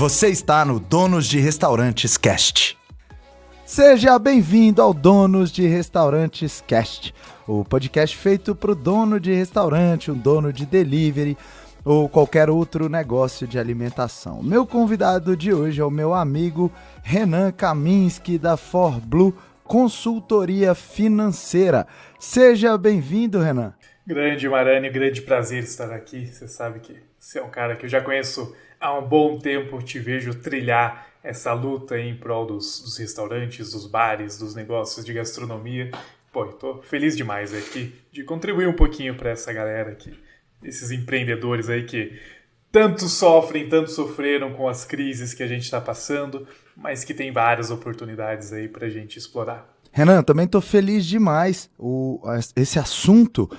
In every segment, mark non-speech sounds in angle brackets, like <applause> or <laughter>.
Você está no Donos de Restaurantes Cast. Seja bem-vindo ao Donos de Restaurantes Cast, o podcast feito para o dono de restaurante, um dono de delivery ou qualquer outro negócio de alimentação. Meu convidado de hoje é o meu amigo Renan Kaminski da ForBlue Consultoria Financeira. Seja bem-vindo, Renan. Grande Marani, grande prazer estar aqui. Você sabe que você é um cara que eu já conheço há um bom tempo, te vejo trilhar essa luta em prol dos, dos restaurantes, dos bares, dos negócios de gastronomia. Pô, eu tô feliz demais aqui de contribuir um pouquinho para essa galera aqui, esses empreendedores aí que tanto sofrem, tanto sofreram com as crises que a gente está passando, mas que tem várias oportunidades aí para a gente explorar. Renan, também estou feliz demais. O, esse assunto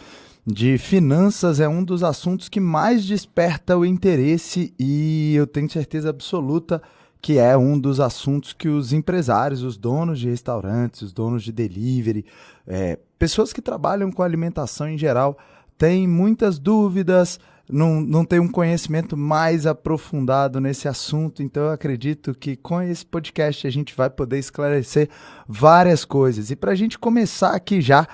de finanças é um dos assuntos que mais desperta o interesse e eu tenho certeza absoluta que é um dos assuntos que os empresários, os donos de restaurantes, os donos de delivery, é, pessoas que trabalham com alimentação em geral, têm muitas dúvidas, não, não tem um conhecimento mais aprofundado nesse assunto, então eu acredito que com esse podcast a gente vai poder esclarecer várias coisas. E para a gente começar aqui já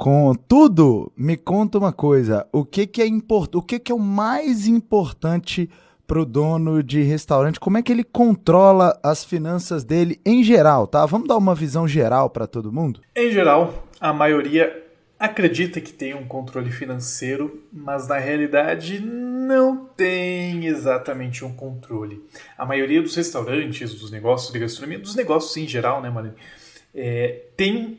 com tudo, me conta uma coisa: o que, que é importante, o que, que é o mais importante para o dono de restaurante? Como é que ele controla as finanças dele em geral, tá? Vamos dar uma visão geral para todo mundo? Em geral, a maioria acredita que tem um controle financeiro, mas na realidade não tem exatamente um controle. A maioria dos restaurantes, dos negócios de gastronomia, dos negócios em geral, né, Marinho, é, tem,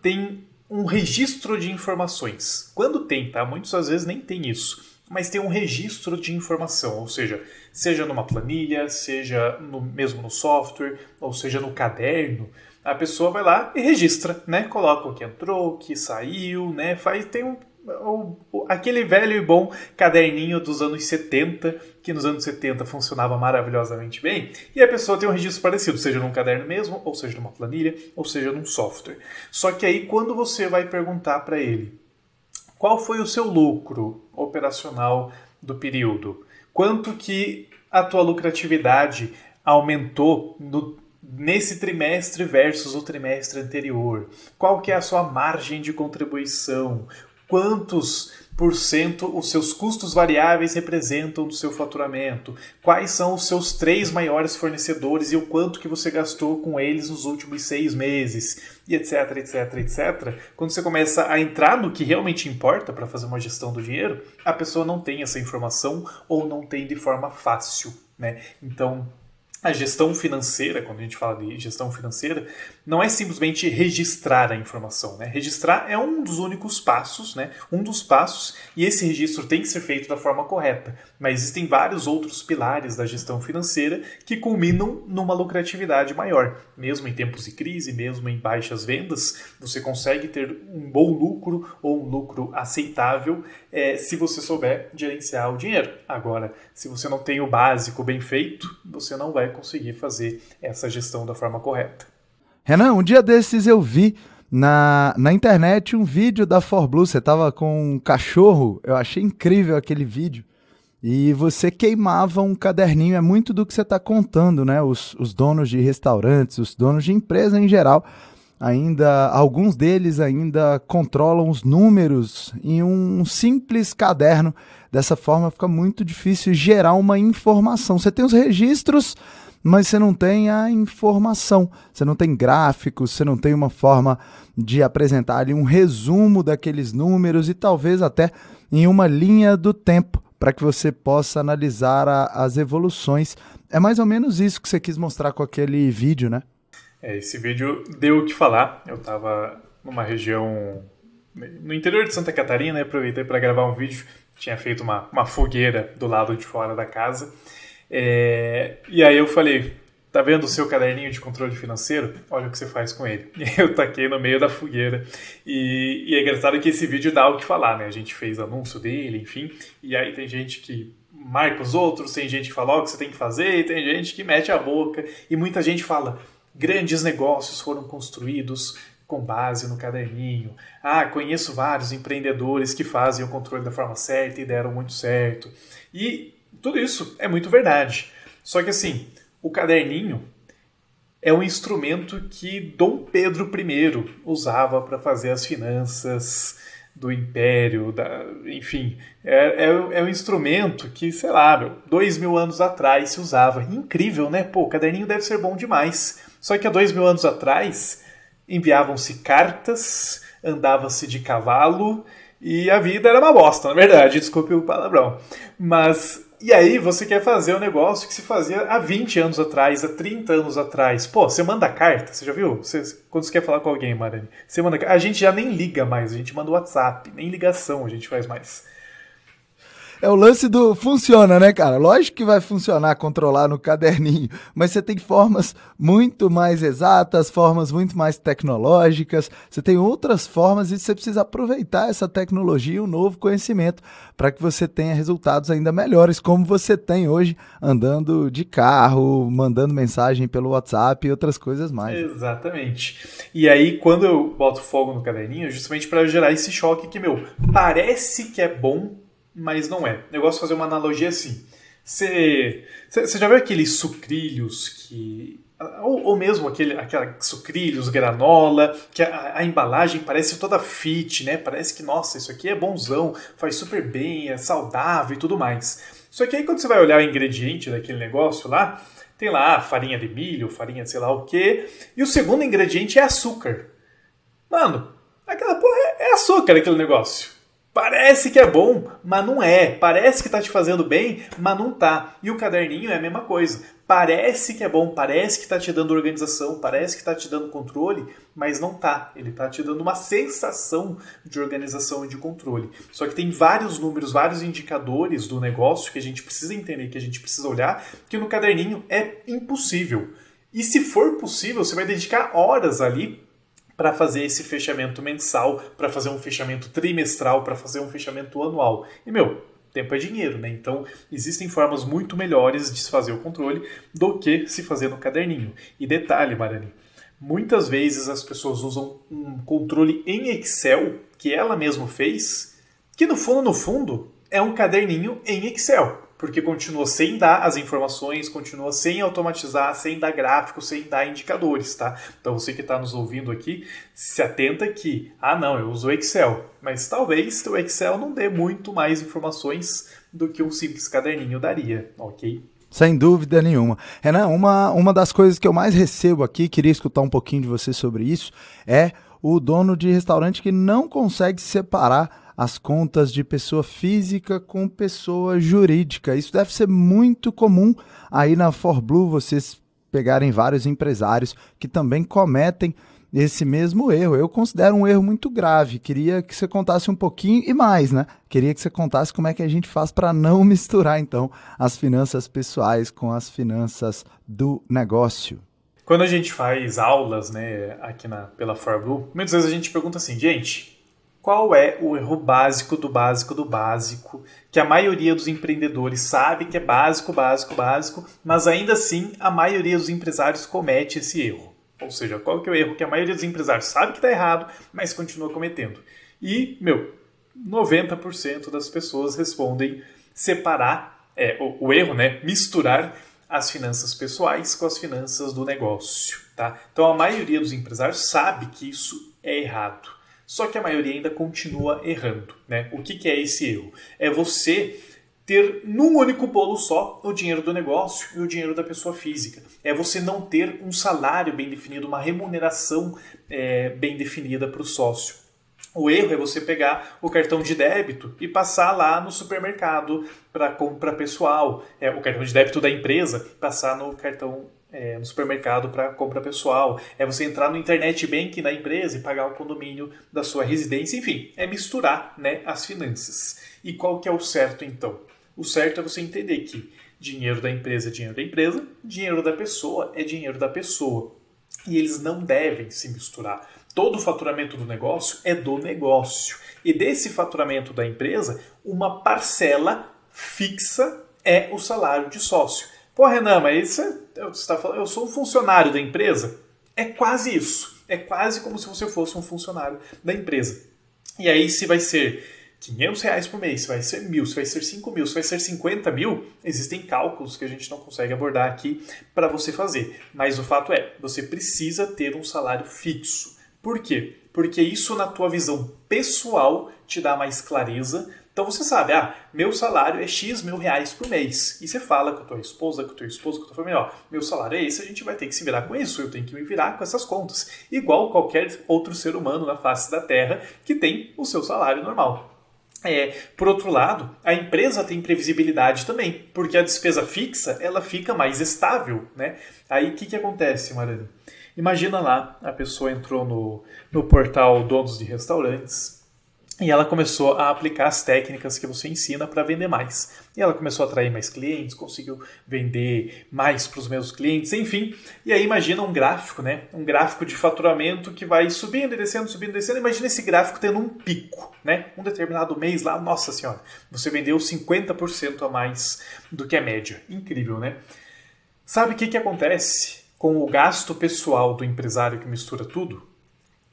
tem um registro de informações. Quando tem, tá? Muitas vezes nem tem isso mas tem um registro de informação, ou seja, seja numa planilha, seja no, mesmo no software, ou seja no caderno, a pessoa vai lá e registra, né? Coloca o que entrou, o que saiu, né? Faz, tem um, o, aquele velho e bom caderninho dos anos 70, que nos anos 70 funcionava maravilhosamente bem, e a pessoa tem um registro parecido, seja num caderno mesmo, ou seja numa planilha, ou seja num software. Só que aí quando você vai perguntar para ele qual foi o seu lucro operacional do período? Quanto que a tua lucratividade aumentou no, nesse trimestre versus o trimestre anterior? Qual que é a sua margem de contribuição? Quantos por cento os seus custos variáveis representam do seu faturamento? Quais são os seus três maiores fornecedores e o quanto que você gastou com eles nos últimos seis meses? E etc, etc, etc. Quando você começa a entrar no que realmente importa para fazer uma gestão do dinheiro, a pessoa não tem essa informação ou não tem de forma fácil. Né? Então, a gestão financeira, quando a gente fala de gestão financeira, não é simplesmente registrar a informação. Né? Registrar é um dos únicos passos, né? um dos passos, e esse registro tem que ser feito da forma correta. Mas existem vários outros pilares da gestão financeira que culminam numa lucratividade maior. Mesmo em tempos de crise, mesmo em baixas vendas, você consegue ter um bom lucro ou um lucro aceitável é, se você souber gerenciar o dinheiro. Agora, se você não tem o básico bem feito, você não vai conseguir fazer essa gestão da forma correta. Renan, um dia desses eu vi na, na internet um vídeo da ForBlue. Você estava com um cachorro, eu achei incrível aquele vídeo. E você queimava um caderninho, é muito do que você está contando, né? Os, os donos de restaurantes, os donos de empresa em geral, ainda alguns deles ainda controlam os números em um simples caderno. Dessa forma fica muito difícil gerar uma informação. Você tem os registros mas você não tem a informação, você não tem gráficos, você não tem uma forma de apresentar ali um resumo daqueles números e talvez até em uma linha do tempo para que você possa analisar a, as evoluções. É mais ou menos isso que você quis mostrar com aquele vídeo, né? É, esse vídeo deu o que falar. Eu estava numa região no interior de Santa Catarina, aproveitei para gravar um vídeo. Tinha feito uma, uma fogueira do lado de fora da casa é, e aí eu falei, tá vendo o seu caderninho de controle financeiro? Olha o que você faz com ele. <laughs> E eu taquei no meio da fogueira. E, e é engraçado que esse vídeo dá o que falar, né? A gente fez anúncio dele, enfim. E aí tem gente que marca os outros, tem gente que fala o que você tem que fazer, e tem gente que mete a boca. E muita gente fala, grandes negócios foram construídos com base no caderninho. Ah, conheço vários empreendedores que fazem o controle da forma certa e deram muito certo. E tudo isso é muito verdade. Só que assim, o caderninho é um instrumento que Dom Pedro I usava para fazer as finanças do império, da, enfim, é, é, é, um instrumento que, sei lá, meu, dois mil anos atrás se usava. Incrível, né? Pô, o caderninho deve ser bom demais. Só que há dois mil anos atrás enviavam-se cartas, andava-se de cavalo e a vida era uma bosta, na verdade, desculpe o palavrão. Mas e aí você quer fazer um negócio que se fazia há 20 anos atrás, há 30 anos atrás. Pô, você manda carta, você já viu? Você, quando você quer falar com alguém, Marani, você manda A gente já nem liga mais, a gente manda WhatsApp, nem ligação a gente faz mais. É o lance do funciona, né, cara? Lógico que vai funcionar controlar no caderninho, mas você tem formas muito mais exatas, formas muito mais tecnológicas, você tem outras formas e você precisa aproveitar essa tecnologia e o novo conhecimento para que você tenha resultados ainda melhores, como você tem hoje andando de carro, mandando mensagem pelo WhatsApp e outras coisas mais. Exatamente. E aí, quando eu boto fogo no caderninho, justamente para gerar esse choque que, meu, parece que é bom mas não é. O negócio é fazer uma analogia assim. Você, já viu aqueles sucrilhos que. Ou, ou mesmo aquele, aquela sucrilhos, granola, que a, a, embalagem parece toda fit, né? Parece que, nossa, isso aqui é bonzão, faz super bem, é saudável e tudo mais. Só que aí quando você vai olhar o ingrediente daquele negócio lá, tem lá farinha de milho, farinha de sei lá o que, e o segundo ingrediente é açúcar. Mano, aquela porra é, é açúcar aquele negócio. Parece que é bom, mas não é. Parece que está te fazendo bem, mas não tá. E o caderninho é a mesma coisa. Parece que é bom, parece que está te dando organização, parece que está te dando controle, mas não tá. Ele está te dando uma sensação de organização e de controle. Só que tem vários números, vários indicadores do negócio que a gente precisa entender, que a gente precisa olhar, que no caderninho é impossível. E se for possível, você vai dedicar horas ali para fazer esse fechamento mensal, para fazer um fechamento trimestral, para fazer um fechamento anual. E meu, tempo é dinheiro, né? Então existem formas muito melhores de se fazer o controle do que se fazer no caderninho. E detalhe, Marani, muitas vezes as pessoas usam um controle em Excel que ela mesma fez, que no fundo, no fundo, é um caderninho em Excel porque continua sem dar as informações, continua sem automatizar, sem dar gráficos, sem dar indicadores, tá? Então você que está nos ouvindo aqui, se atenta que, ah não, eu uso o Excel, mas talvez o Excel não dê muito mais informações do que um simples caderninho daria, ok? Sem dúvida nenhuma. Renan, uma, uma das coisas que eu mais recebo aqui, queria escutar um pouquinho de você sobre isso, é o dono de restaurante que não consegue separar as contas de pessoa física com pessoa jurídica. Isso deve ser muito comum aí na ForBlue, vocês pegarem vários empresários que também cometem esse mesmo erro. Eu considero um erro muito grave. Queria que você contasse um pouquinho e mais, né? Queria que você contasse como é que a gente faz para não <laughs> misturar então as finanças pessoais com as finanças do negócio. Quando a gente faz aulas, né, aqui na pela ForBlue, muitas vezes a gente pergunta assim, gente, qual é o erro básico do básico do básico, que a maioria dos empreendedores sabe que é básico, básico, básico, mas ainda assim a maioria dos empresários comete esse erro. Ou seja, qual que é o erro que a maioria dos empresários sabe que está errado, mas continua cometendo? E, meu, 90% das pessoas respondem separar, é, o, o erro, né, misturar as finanças pessoais com as finanças do negócio, tá? Então a maioria dos empresários sabe que isso é errado. Só que a maioria ainda continua errando. Né? O que, que é esse erro? É você ter num único bolo só o dinheiro do negócio e o dinheiro da pessoa física. É você não ter um salário bem definido, uma remuneração é, bem definida para o sócio. O erro é você pegar o cartão de débito e passar lá no supermercado para compra pessoal, é, o cartão de débito da empresa, passar no cartão é, no supermercado para compra pessoal, é você entrar no internet banking na empresa e pagar o condomínio da sua residência, enfim, é misturar né, as finanças. E qual que é o certo então? O certo é você entender que dinheiro da empresa é dinheiro da empresa, dinheiro da pessoa é dinheiro da pessoa. E eles não devem se misturar. Todo o faturamento do negócio é do negócio. E desse faturamento da empresa, uma parcela fixa é o salário de sócio. Pô, Renan, mas isso é, você tá falando, eu sou um funcionário da empresa? É quase isso. É quase como se você fosse um funcionário da empresa. E aí, se vai ser 500 reais por mês, se vai ser mil, se vai ser 5 mil, se vai ser 50 mil, existem cálculos que a gente não consegue abordar aqui para você fazer. Mas o fato é, você precisa ter um salário fixo. Por quê? Porque isso na tua visão pessoal te dá mais clareza. Então você sabe, ah, meu salário é X mil reais por mês. E você fala com a tua esposa, com o teu esposo, com a tua família, ó, meu salário é esse, a gente vai ter que se virar com isso, eu tenho que me virar com essas contas. Igual qualquer outro ser humano na face da Terra que tem o seu salário normal. É, por outro lado, a empresa tem previsibilidade também, porque a despesa fixa ela fica mais estável, né? Aí o que, que acontece, Marani? Imagina lá, a pessoa entrou no, no portal Donos de Restaurantes, e ela começou a aplicar as técnicas que você ensina para vender mais. E ela começou a atrair mais clientes, conseguiu vender mais para os meus clientes, enfim. E aí imagina um gráfico, né? Um gráfico de faturamento que vai subindo e descendo, subindo e descendo. Imagina esse gráfico tendo um pico, né? Um determinado mês lá, nossa senhora, você vendeu 50% a mais do que a média. Incrível, né? Sabe o que, que acontece com o gasto pessoal do empresário que mistura tudo?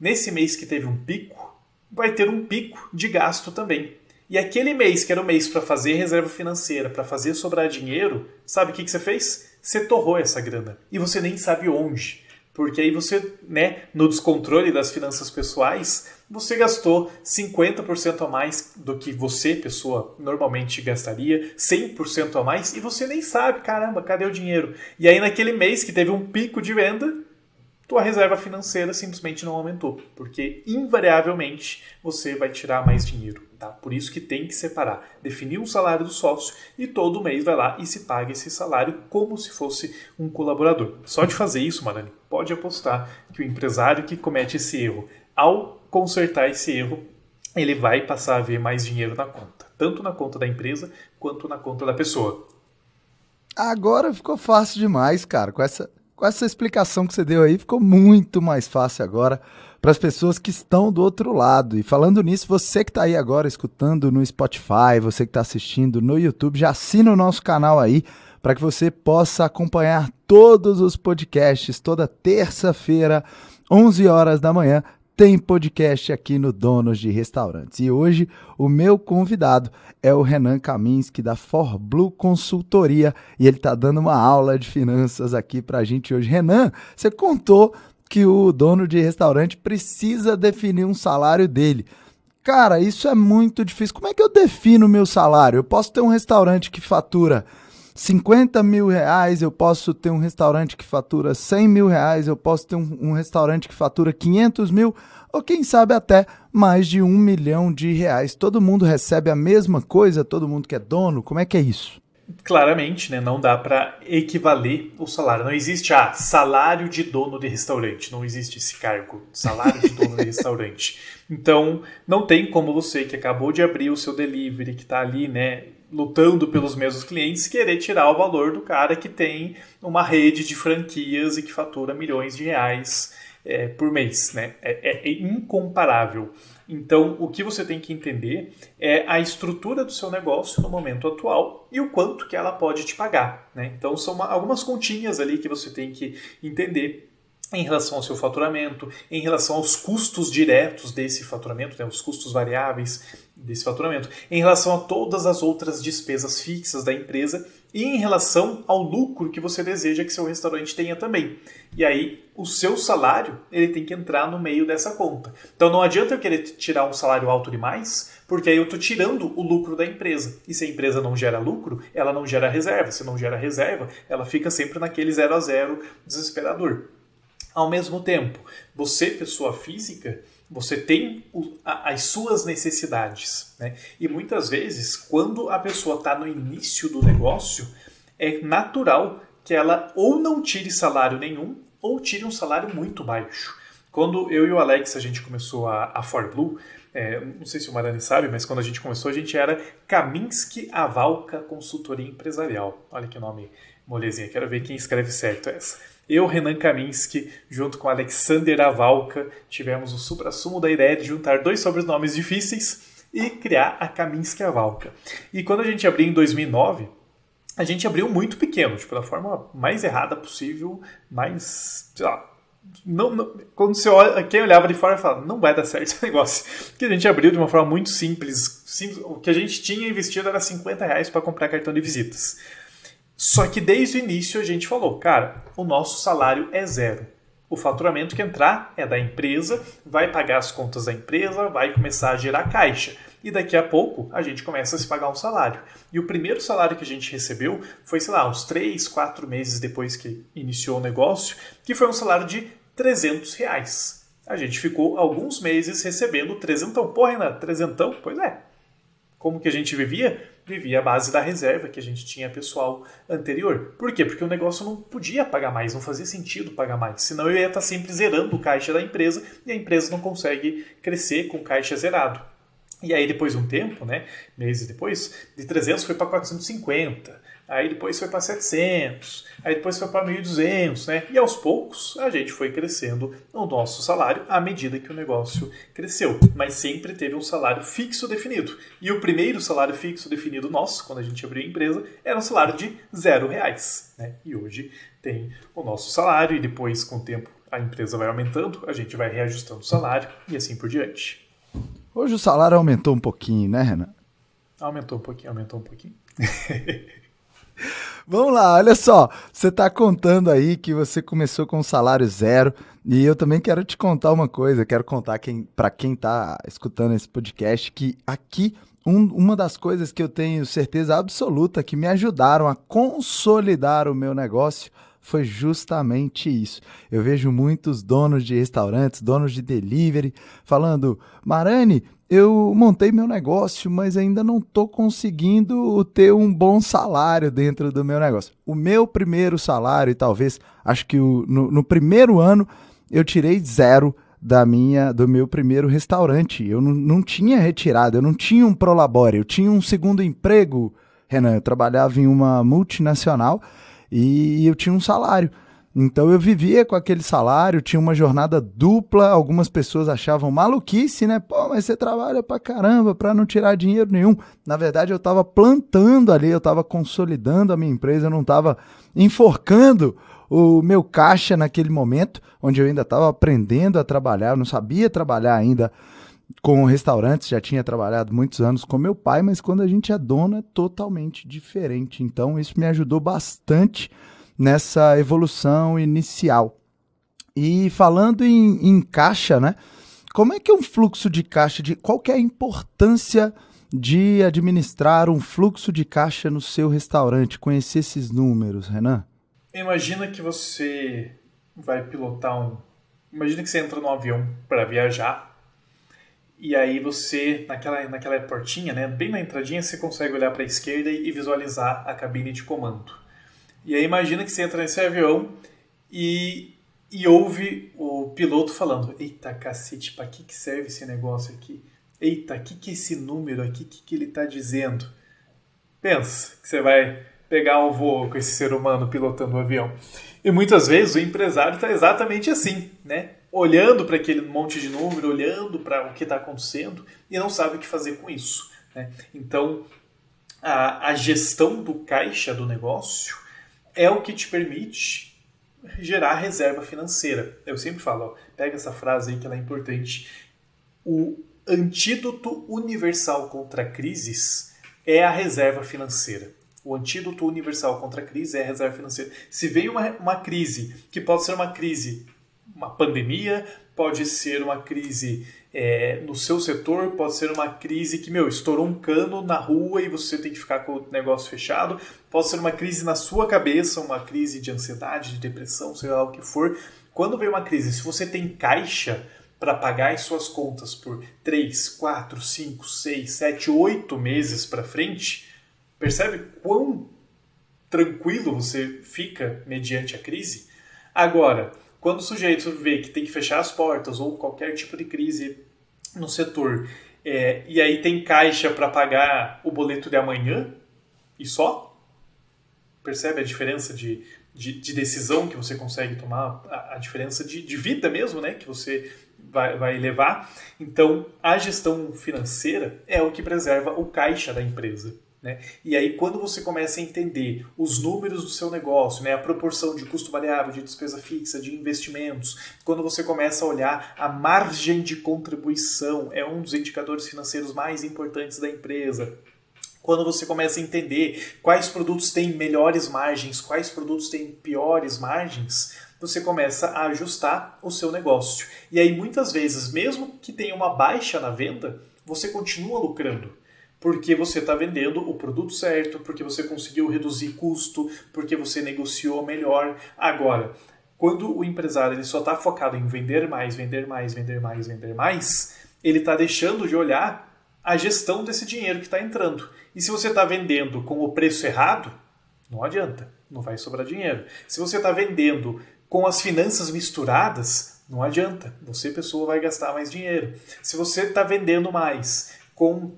Nesse mês que teve um pico, vai ter um pico de gasto também. E aquele mês, que era o mês para fazer reserva financeira, para fazer sobrar dinheiro, sabe o que, que você fez? Você torrou essa grana. E você nem sabe onde. Porque aí você, né, no descontrole das finanças pessoais, você gastou 50% a mais do que você, pessoa, normalmente gastaria, 100% a mais, e você nem sabe, caramba, cadê o dinheiro? E aí naquele mês que teve um pico de venda, tua reserva financeira simplesmente não aumentou, porque invariavelmente você vai tirar mais dinheiro, tá? Por isso que tem que separar, definir um salário do sócio e todo mês vai lá e se paga esse salário como se fosse um colaborador. Só de fazer isso, Marani, pode apostar que o empresário que comete esse erro, ao consertar esse erro, ele vai passar a ver mais dinheiro na conta, tanto na conta da empresa quanto na conta da pessoa. Agora ficou fácil demais, cara, com essa com essa explicação que você deu aí, ficou muito mais fácil agora para as pessoas que estão do outro lado. E falando nisso, você que está aí agora escutando no Spotify, você que está assistindo no YouTube, já assina o nosso canal aí para que você possa acompanhar todos os podcasts toda terça-feira, 11 horas da manhã tem podcast aqui no Donos de Restaurantes. E hoje o meu convidado é o Renan Kaminski da For Blue Consultoria e ele está dando uma aula de finanças aqui para a gente hoje. Renan, você contou que o dono de restaurante precisa definir um salário dele. Cara, isso é muito difícil. Como é que eu defino o meu salário? Eu posso ter um restaurante que fatura 50 mil reais, eu posso ter um restaurante que fatura 100 mil reais, eu posso ter um, um, restaurante que fatura 500 mil, ou quem sabe até mais de um milhão de reais. Todo mundo recebe a mesma coisa, todo mundo que é dono, como é que é isso? Claramente, né, não dá para equivaler o salário. Não existe ah, salário de dono de restaurante, não existe esse cargo, salário de dono de restaurante. <laughs> Então, não tem como você que acabou de abrir o seu delivery, que está ali, né, lutando pelos mesmos clientes, querer tirar o valor do cara que tem uma rede de franquias e que fatura milhões de reais é, por mês. Né? É, é, é, incomparável. Então, o que você tem que entender é a estrutura do seu negócio no momento atual e o quanto que ela pode te pagar. Né? Então, são uma, algumas continhas ali que você tem que entender em relação ao seu faturamento, em relação aos custos diretos desse faturamento, né, os custos variáveis desse faturamento, em relação a todas as outras despesas fixas da empresa e em relação ao lucro que você deseja que seu restaurante tenha também. E aí, o seu salário ele tem que entrar no meio dessa conta. Então não adianta eu querer tirar um salário alto demais, porque aí eu estou tirando o lucro da empresa. E se a empresa não gera lucro, ela não gera reserva. Se não gera reserva, ela fica sempre naquele zero a zero desesperador. Ao mesmo tempo, você, pessoa física, você tem as suas necessidades. Né? E muitas vezes, quando a pessoa está no início do negócio, é natural que ela ou não tire salário nenhum ou tire um salário muito baixo. Quando eu e o Alex a gente começou a, a ForBlue, é, não sei se o Marani sabe, mas quando a gente começou a gente era Kaminski Avalka Consultoria Empresarial. Olha que nome molezinha, quero ver quem escreve certo essa. Eu, Renan Kaminski, junto com Alexander Avalka, tivemos o supra-sumo da ideia de juntar dois sobrenomes difíceis e criar a Kaminski Avalka. E quando a gente abriu em 2009, a gente abriu muito pequeno, tipo, da forma mais errada possível, mais, sei lá, não, não, quando você olha, quem olhava de fora fala, não vai dar certo esse <laughs> negócio. Que a gente abriu de uma forma muito simples. simples o que a gente tinha investido era 50 reais para comprar cartão de visitas. Só que desde o início a gente falou, cara, o nosso salário é zero. O faturamento que entrar é da empresa, vai pagar as contas da empresa, vai começar a gerar caixa. E daqui a pouco a gente começa a se pagar um salário. E o primeiro salário que a gente recebeu foi, sei lá, uns 3, 4 meses depois que iniciou o negócio, que foi um salário de 300 reais. A gente ficou alguns meses recebendo trezentão. Porra, Renan, trezentão? Pois é. Como que a gente vivia? Vivia à base da reserva que a gente tinha pessoal anterior. Por quê? Porque o negócio não podia pagar mais, não fazia sentido pagar mais. Senão eu ia estar sempre zerando o caixa da empresa e a empresa não consegue crescer com caixa zerado. E aí, depois de um tempo, né, meses depois, de 300 foi para 450 aí depois foi para 700, aí depois foi para 1.200, né? E aos poucos a gente foi crescendo o nosso salário à medida que o negócio cresceu, mas sempre teve um salário fixo definido. E o primeiro salário fixo definido nosso, quando a gente abriu a empresa, era um salário de zero reais, né? E hoje tem o nosso salário e depois, com o tempo, a empresa vai aumentando, a gente vai reajustando o salário e assim por diante. Hoje o salário aumentou um pouquinho, né, Renan? Aumentou um pouquinho, aumentou um pouquinho. <laughs> Vamos lá, olha só. Você está contando aí que você começou com salário zero. E eu também quero te contar uma coisa. Quero contar quem, para quem está escutando esse podcast que aqui um, uma das coisas que eu tenho certeza absoluta que me ajudaram a consolidar o meu negócio foi justamente isso. Eu vejo muitos donos de restaurantes, donos de delivery, falando: Marani, eu montei meu negócio, mas ainda não estou conseguindo ter um bom salário dentro do meu negócio. O meu primeiro salário, e talvez, acho que o, no, no primeiro ano, eu tirei zero da minha do meu primeiro restaurante. Eu não, não tinha retirado, eu não tinha um prolabore, eu tinha um segundo emprego, Renan. Eu trabalhava em uma multinacional e eu tinha um salário. Então eu vivia com aquele salário, tinha uma jornada dupla. Algumas pessoas achavam maluquice, né? Pô, mas você trabalha pra caramba pra não tirar dinheiro nenhum. Na verdade, eu estava plantando ali, eu estava consolidando a minha empresa, eu não estava enforcando o meu caixa naquele momento, onde eu ainda estava aprendendo a trabalhar, eu não sabia trabalhar ainda com restaurantes, já tinha trabalhado muitos anos com meu pai, mas quando a gente é dono é totalmente diferente. Então isso me ajudou bastante nessa evolução inicial. E falando em, em caixa, né? Como é que é um fluxo de caixa? De, qual é a importância de administrar um fluxo de caixa no seu restaurante? Conhecer esses números, Renan? Imagina que você vai pilotar um. Imagina que você entra num avião para viajar. E aí você, naquela, naquela portinha, né, bem na entradinha, você consegue olhar para a esquerda e visualizar a cabine de comando. E aí imagina que você entra nesse avião e, e ouve o piloto falando: Eita cacete, para que, que serve esse negócio aqui? Eita, o que, que é esse número aqui? O que, que ele está dizendo? Pensa que você vai pegar um voo com esse ser humano pilotando o avião. E muitas vezes o empresário está exatamente assim, né? Olhando para aquele monte de número, olhando para o que está acontecendo e não sabe o que fazer com isso. Né? Então, a, a gestão do caixa do negócio é o que te permite gerar reserva financeira. Eu sempre falo, ó, pega essa frase aí que ela é importante. O antídoto universal contra crises é a reserva financeira. O antídoto universal contra a crise é a reserva financeira. Se vem uma, uma crise, que pode ser uma crise, uma pandemia, pode ser uma crise é, no seu setor, pode ser uma crise que, meu, estourou um cano na rua e você tem que ficar com o negócio fechado, pode ser uma crise na sua cabeça, uma crise de ansiedade, de depressão, sei lá o que for. Quando vem uma crise, se você tem caixa para pagar as suas contas por 3, 4, 5, 6, 7, 8 meses para frente, percebe quão tranquilo você fica mediante a crise? Agora, quando o sujeito vê que tem que fechar as portas ou qualquer tipo de crise no setor, é, e aí tem caixa para pagar o boleto de amanhã e só, percebe a diferença de, de, de decisão que você consegue tomar, a, a diferença de, de, vida mesmo, né, que você vai, vai levar. Então, a gestão financeira é o que preserva o caixa da empresa. Né? E aí, quando você começa a entender os números do seu negócio, né, a proporção de custo variável, de despesa fixa, de investimentos, quando você começa a olhar a margem de contribuição, é um dos indicadores financeiros mais importantes da empresa. Quando você começa a entender quais produtos têm melhores margens, quais produtos têm piores margens, você começa a ajustar o seu negócio. E aí, muitas vezes, mesmo que tenha uma baixa na venda, você continua lucrando porque você está vendendo o produto certo, porque você conseguiu reduzir custo, porque você negociou melhor. Agora, quando o empresário ele só está focado em vender mais, vender mais, vender mais, vender mais, ele está deixando de olhar a gestão desse dinheiro que está entrando. E se você está vendendo com o preço errado, não adianta, não vai sobrar dinheiro. Se você está vendendo com as finanças misturadas, não adianta, você, pessoa, vai gastar mais dinheiro. Se você está vendendo mais com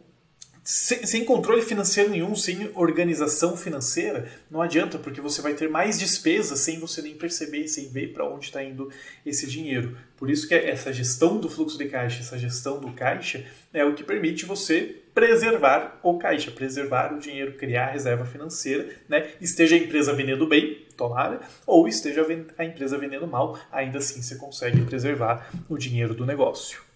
sem, sem, controle financeiro nenhum, sem organização financeira, não adianta, porque você vai ter mais despesas sem você nem perceber, sem ver para onde está indo esse dinheiro. Por isso que essa gestão do fluxo de caixa, essa gestão do caixa, é o que permite você preservar o caixa, preservar o dinheiro, criar reserva financeira, né? esteja a empresa vendendo bem, tomara, ou esteja a empresa vendendo mal, ainda assim você consegue preservar o dinheiro do negócio.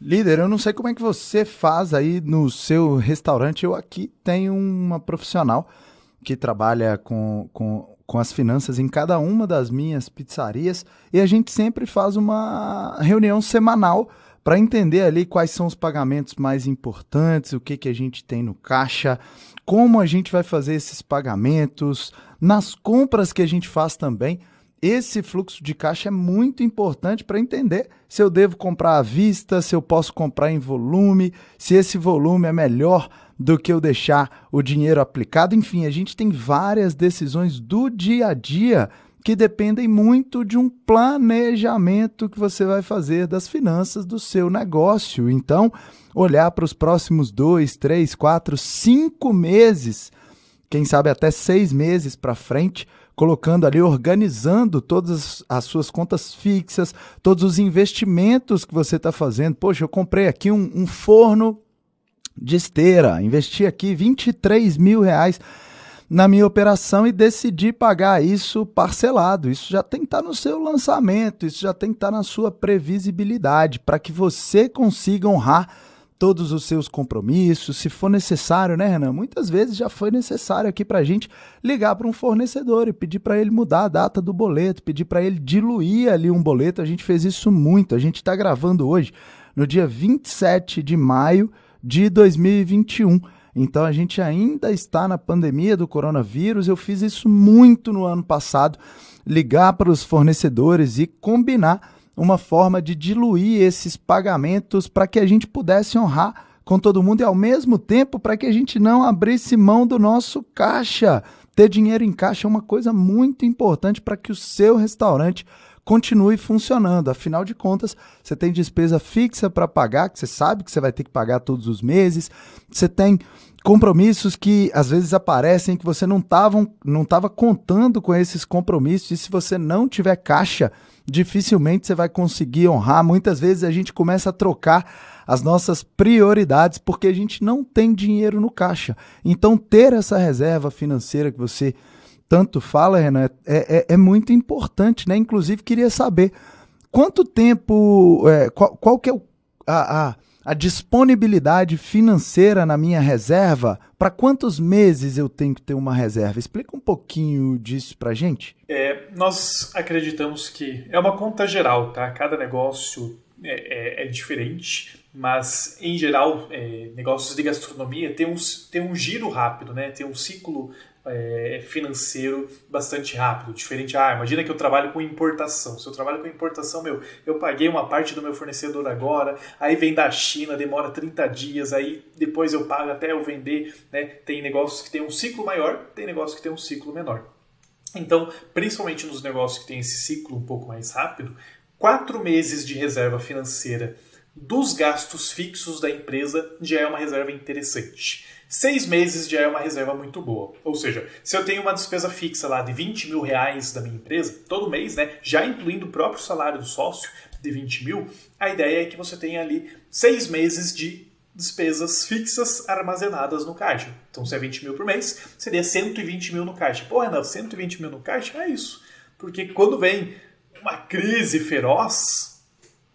Líder, eu não sei como é que você faz aí no seu restaurante. Eu aqui tenho uma profissional que trabalha com, com, com as finanças em cada uma das minhas pizzarias e a gente sempre faz uma reunião semanal para entender ali quais são os pagamentos mais importantes, o que, que a gente tem no caixa, como a gente vai fazer esses pagamentos, nas compras que a gente faz também esse fluxo de caixa é muito importante para entender se eu devo comprar à vista, se eu posso comprar em volume, se esse volume é melhor do que eu deixar o dinheiro aplicado. Enfim, a gente tem várias decisões do dia a dia que dependem muito de um planejamento que você vai fazer das finanças do seu negócio. Então, olhar para os próximos dois, três, quatro, cinco meses, quem sabe até seis meses para frente colocando ali, organizando todas as suas contas fixas, todos os investimentos que você está fazendo. Poxa, eu comprei aqui um, um, forno de esteira, investi aqui 23 mil reais na minha operação e decidi pagar isso parcelado. Isso já tem que estar tá no seu lançamento, isso já tem que estar tá na sua previsibilidade, para que você consiga honrar todos os seus compromissos, se for necessário, né, Renan? Muitas vezes já foi necessário aqui para a gente ligar para um fornecedor e pedir para ele mudar a data do boleto, pedir para ele diluir ali um boleto. A gente fez isso muito. A gente está gravando hoje, no dia 27 de maio de 2021. Então a gente ainda está na pandemia do coronavírus. Eu fiz isso muito no ano passado, ligar para os fornecedores e combinar uma forma de diluir esses pagamentos para que a gente pudesse honrar com todo mundo e ao mesmo tempo para que a gente não abrisse mão do nosso caixa. Ter dinheiro em caixa é uma coisa muito importante para que o seu restaurante continue funcionando. Afinal de contas, você tem despesa fixa para pagar, que você sabe que você vai ter que pagar todos os meses. Você tem compromissos que às vezes aparecem que você não estava não tava contando com esses compromissos e se você não tiver caixa, dificilmente você vai conseguir honrar. Muitas vezes a gente começa a trocar as nossas prioridades porque a gente não tem dinheiro no caixa. Então, ter essa reserva financeira que você tanto fala, Renan, é, é, é muito importante, né? Inclusive, queria saber quanto tempo, é, qual, qual que é o, a, a a disponibilidade financeira na minha reserva, para quantos meses eu tenho que ter uma reserva? Explica um pouquinho disso para gente. É, nós acreditamos que é uma conta geral, tá? Cada negócio é, é, é diferente, mas em geral, é, negócios de gastronomia tem um, tem um giro rápido, né? Tem um ciclo é, financeiro bastante rápido, diferente. Ah, imagina que eu trabalho com importação. Se eu trabalho com importação, meu, eu paguei uma parte do meu fornecedor agora, aí vem da China, demora 30 dias, aí depois eu pago até eu vender. Né? Tem negócios que tem um ciclo maior, tem negócios que tem um ciclo menor. Então, principalmente nos negócios que tem esse ciclo um pouco mais rápido, quatro meses de reserva financeira dos gastos fixos da empresa já é uma reserva interessante. Seis meses já é uma reserva muito boa. Ou seja, se eu tenho uma despesa fixa lá de 20 mil reais da minha empresa, todo mês, né, já incluindo o próprio salário do sócio de 20 mil, a ideia é que você tenha ali seis meses de despesas fixas armazenadas no caixa. Então, se é 20 mil por mês, seria 120 mil no caixa. Pô, Renan, 120 mil no caixa? É isso. Porque quando vem uma crise feroz,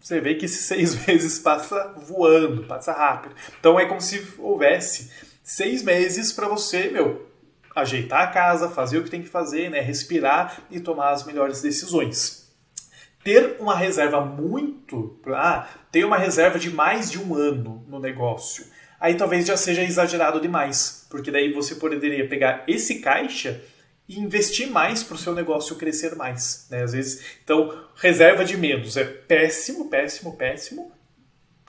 você vê que esses seis <laughs> meses passa voando, passa rápido. Então, é como se houvesse seis meses para você, meu, ajeitar a casa, fazer o que tem que fazer, né, respirar e tomar as melhores decisões. Ter uma reserva muito. Ah, ter uma reserva de mais de um ano no negócio. Aí talvez já seja exagerado demais, porque daí você poderia pegar esse caixa e investir mais para o seu negócio crescer mais. Né? Às vezes, então, reserva de menos é péssimo, péssimo, péssimo.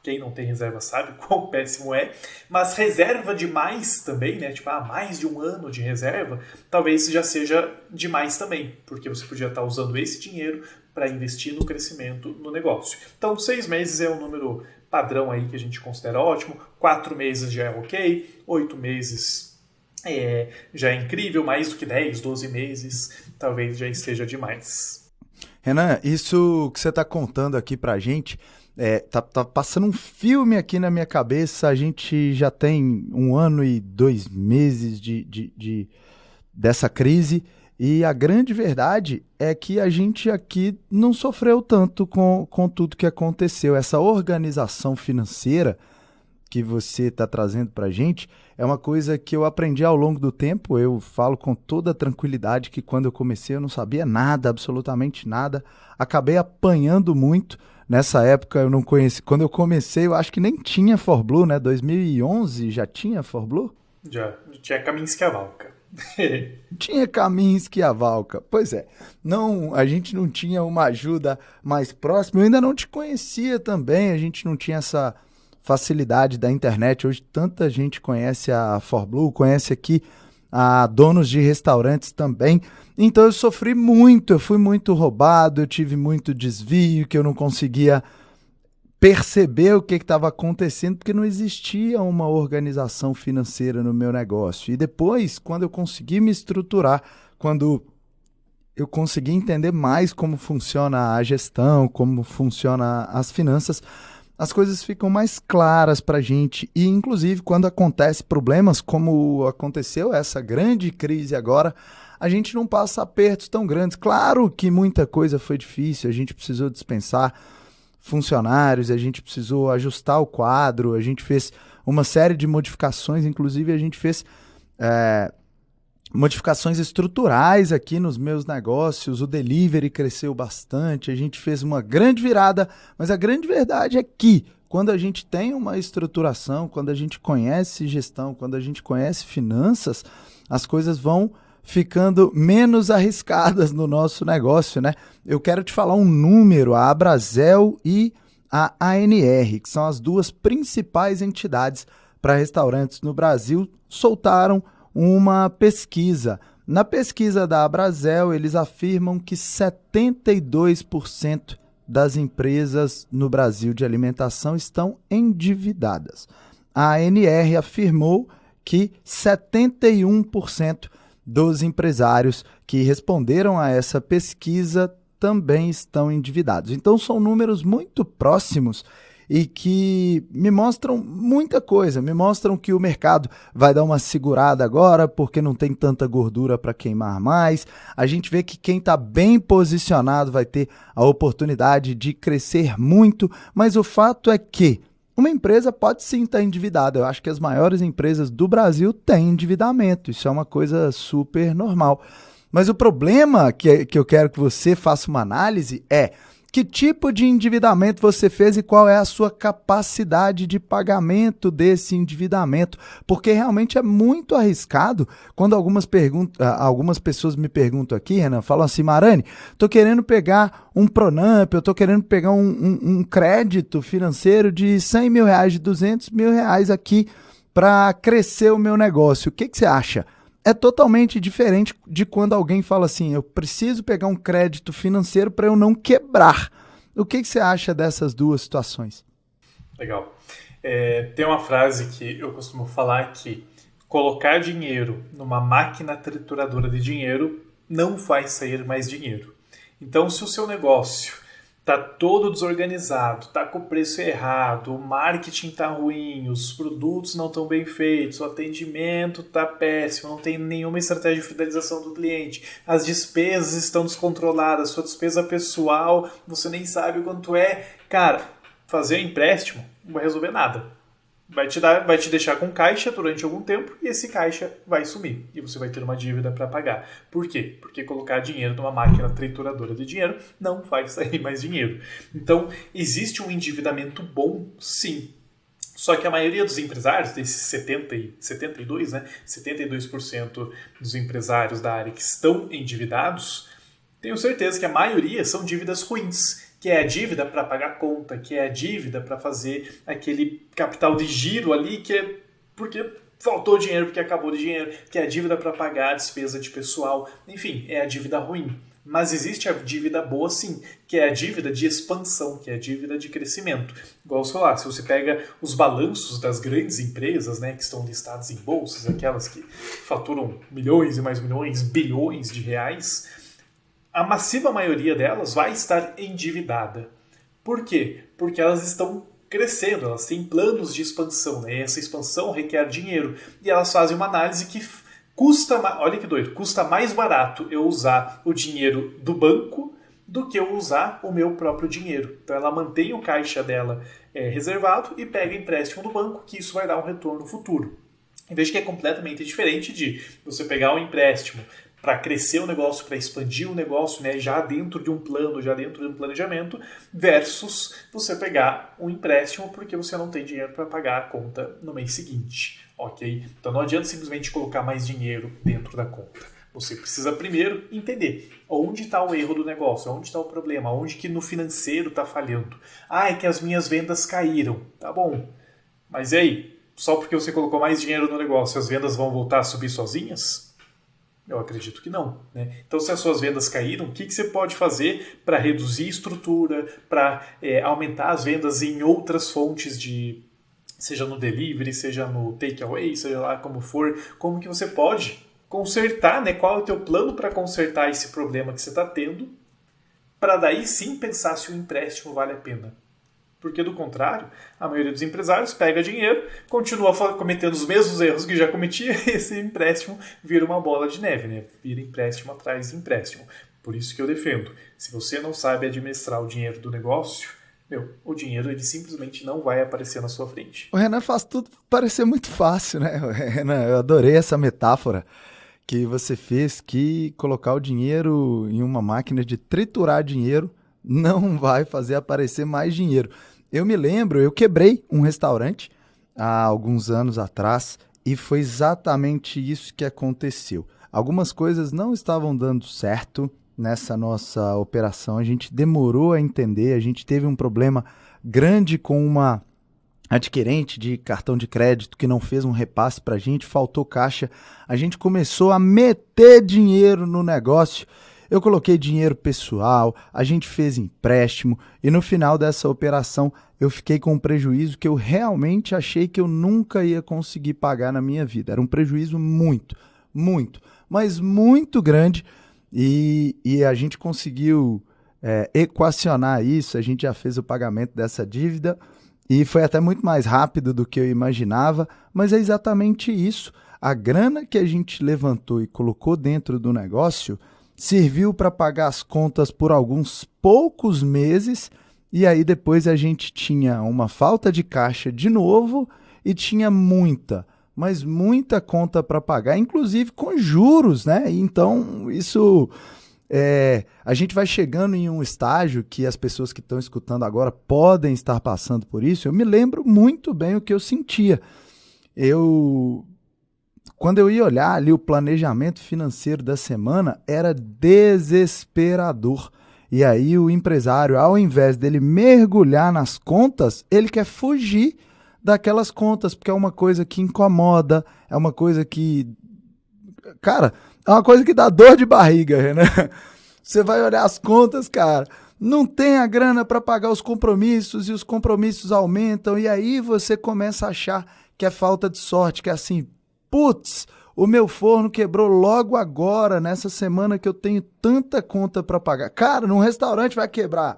Quem não tem reserva sabe <laughs> quão péssimo é. Mas reserva demais também, né? Tipo, ah, mais de um ano de reserva, talvez já seja demais também, porque você podia estar usando esse dinheiro para investir no crescimento no negócio. Então, seis meses é um número padrão aí que a gente considera ótimo. Quatro meses já é ok. Oito meses é, já é incrível. Mais do que 10, 12 meses talvez já esteja demais. Renan, isso que você está contando aqui para a gente é, tá, tá, passando um filme aqui na minha cabeça. A gente já tem um ano e dois meses de, de, de dessa crise. E a grande verdade é que a gente aqui não sofreu tanto com, com tudo que aconteceu. Essa organização financeira que você está trazendo para a gente é uma coisa que eu aprendi ao longo do tempo. Eu falo com toda tranquilidade que quando eu comecei eu não sabia nada, absolutamente nada. Acabei apanhando muito Nessa época eu não conheci. Quando eu comecei, eu acho que nem tinha ForBlue, né? 2011 já tinha ForBlue? Já, tinha Kaminsky Avalka. <laughs> tinha Kaminsky Avalka. Pois é. Não, a gente não tinha uma ajuda mais próxima. Eu ainda não te conhecia também. A gente não tinha essa facilidade da internet. Hoje tanta gente conhece a ForBlue, conhece aqui a donos de restaurantes também. Então eu sofri muito, eu fui muito roubado, eu tive muito desvio, que eu não conseguia perceber o que estava acontecendo, porque não existia uma organização financeira no meu negócio. E depois, quando eu consegui me estruturar, quando eu consegui entender mais como funciona a gestão, como funciona as finanças, as coisas ficam mais claras para a gente. E, inclusive, quando acontece problemas, como aconteceu essa grande crise agora, a gente não passa apertos tão grandes. Claro que muita coisa foi difícil, a gente precisou dispensar funcionários, a gente precisou ajustar o quadro, a gente fez uma série de modificações, inclusive a gente fez é, modificações estruturais aqui nos meus negócios, o delivery cresceu bastante, a gente fez uma grande virada, mas a grande verdade é que quando a gente tem uma estruturação, quando a gente conhece gestão, quando a gente conhece finanças, as coisas vão ficando menos arriscadas no nosso negócio, né? Eu quero te falar um número, a Abrazel e a ANR, que são as duas principais entidades para restaurantes no Brasil, soltaram uma pesquisa. Na pesquisa da Abrazel, eles afirmam que 72% das empresas no Brasil de alimentação estão endividadas. A ANR afirmou que 71% dos empresários que responderam a essa pesquisa também estão endividados. Então são números muito próximos e que me mostram muita coisa, me mostram que o mercado vai dar uma segurada agora porque não tem tanta gordura para queimar mais. A gente vê que quem está bem posicionado vai ter a oportunidade de crescer muito, mas o fato é que uma empresa pode sim estar endividada. Eu acho que as maiores empresas do Brasil têm endividamento. Isso é uma coisa super normal. Mas o problema que, que eu quero que você faça uma análise é que tipo de endividamento você fez e qual é a sua capacidade de pagamento desse endividamento? Porque realmente é muito arriscado quando algumas, ah, algumas pessoas me perguntam aqui, Renan, falam assim, Marani, tô querendo pegar um Pronamp, eu tô querendo pegar um, um, um crédito financeiro de 100 mil reais, de 200 mil reais aqui para crescer o meu negócio. O que, que você acha? É totalmente diferente de quando alguém fala assim: eu preciso pegar um crédito financeiro para eu não quebrar. O que, que, você acha dessas duas situações? Legal. É, tem uma frase que eu costumo falar que colocar dinheiro numa máquina trituradora de dinheiro não faz sair mais dinheiro. Então, se o seu negócio tá todo desorganizado, tá com o preço errado, o marketing tá ruim, os produtos não estão bem feitos, o atendimento tá péssimo, não tem nenhuma estratégia de fidelização do cliente, as despesas estão descontroladas, sua despesa pessoal, você nem sabe quanto é. Cara, fazer empréstimo não vai resolver nada vai te dar, vai te deixar com caixa durante algum tempo e esse caixa vai sumir e você vai ter uma dívida para pagar. Por quê? Porque colocar dinheiro numa máquina trituradora de dinheiro não faz <laughs> sair mais dinheiro. Então, existe um endividamento bom, sim. Só que a maioria dos empresários, desses 70 e 72, né, 72% dos empresários da área que estão endividados, tenho certeza que a maioria são dívidas ruins que é a dívida para pagar conta, que é a dívida para fazer aquele capital de giro ali, que é porque faltou dinheiro, porque acabou de dinheiro, que é a dívida para pagar a despesa de pessoal, enfim, é a dívida ruim. Mas existe a dívida boa sim, que é a dívida de expansão, que é a dívida de crescimento. Igual sei lá, se você pega os balanços das grandes empresas, né, que estão listadas em bolsas, aquelas que faturam milhões e mais milhões, bilhões de reais, a massiva maioria delas vai estar endividada. Por quê? Porque elas estão crescendo, elas têm planos de expansão, né? E essa expansão requer dinheiro. E elas fazem uma análise que custa, olha que doido, custa mais barato eu usar o dinheiro do banco do que eu usar o meu próprio dinheiro. Então ela mantém o caixa dela é, reservado e pega empréstimo do banco, que isso vai dar um retorno futuro. De que é completamente diferente de você pegar um empréstimo, para crescer o negócio, para expandir o negócio, né, já dentro de um plano, já dentro de um planejamento, versus você pegar um empréstimo porque você não tem dinheiro para pagar a conta no mês seguinte, ok? Então não adianta simplesmente colocar mais dinheiro dentro da conta. Você precisa primeiro entender onde está o erro do negócio, onde está o problema, onde que no financeiro está falhando. Ah, é que as minhas vendas caíram. Tá bom. Mas e aí? Só porque você colocou mais dinheiro no negócio, as vendas vão voltar a subir sozinhas? Eu acredito que não. Né? Então, se as suas vendas caíram, o que, que você pode fazer para reduzir estrutura, para é, aumentar as vendas em outras fontes de, seja no delivery, seja no takeaway, seja lá como for, como que você pode consertar, né? Qual é o teu plano para consertar esse problema que você está tendo, para daí sim pensar se o empréstimo vale a pena. Porque, do contrário, a maioria dos empresários pega dinheiro, continua cometendo os mesmos erros que já cometia, <laughs> e esse empréstimo vira uma bola de neve, né? Vira empréstimo atrás de empréstimo. Por isso que eu defendo, se você não sabe administrar o dinheiro do negócio, meu, o dinheiro ele simplesmente não vai aparecer na sua frente. O Renan faz tudo parecer muito fácil, né? <laughs> Renan, eu adorei essa metáfora que você fez, que colocar o dinheiro em uma máquina de triturar dinheiro não <laughs> vai fazer aparecer mais dinheiro. Eu me lembro, eu quebrei um restaurante há alguns anos atrás e foi exatamente isso que aconteceu. Algumas coisas não estavam dando certo nessa nossa operação, a gente demorou a entender, a gente teve um problema grande com uma adquirente de cartão de crédito que não fez um repasse para a gente, faltou caixa, a gente começou a meter dinheiro no negócio eu coloquei dinheiro pessoal, a gente fez empréstimo e no final dessa operação eu fiquei com um prejuízo que eu realmente achei que eu nunca ia conseguir pagar na minha vida. Era um prejuízo muito, muito, mas muito grande e, e a gente conseguiu é, equacionar isso. A gente já fez o pagamento dessa dívida e foi até muito mais rápido do que eu imaginava, mas é exatamente isso. A grana que a gente levantou e colocou dentro do negócio serviu para pagar as contas por alguns poucos meses e aí depois a gente tinha uma falta de caixa de novo e tinha muita, mas muita conta para pagar, inclusive com juros, né? Então isso é, a gente vai chegando em um estágio que as pessoas que estão escutando agora podem estar passando por isso. Eu me lembro muito bem o que eu sentia. Eu quando eu ia olhar ali o planejamento financeiro da semana, era desesperador. E aí o empresário, ao invés dele mergulhar nas contas, ele quer fugir daquelas contas, porque é uma coisa que incomoda, é uma coisa que. Cara, é uma coisa que dá dor de barriga, né? <laughs> Você vai olhar as contas, cara, não tem a grana para pagar os compromissos e os compromissos aumentam, e aí você começa a achar que é falta de sorte, que é assim, Putz, o meu forno quebrou logo agora, nessa semana que eu tenho tanta conta para pagar. Cara, num restaurante vai quebrar.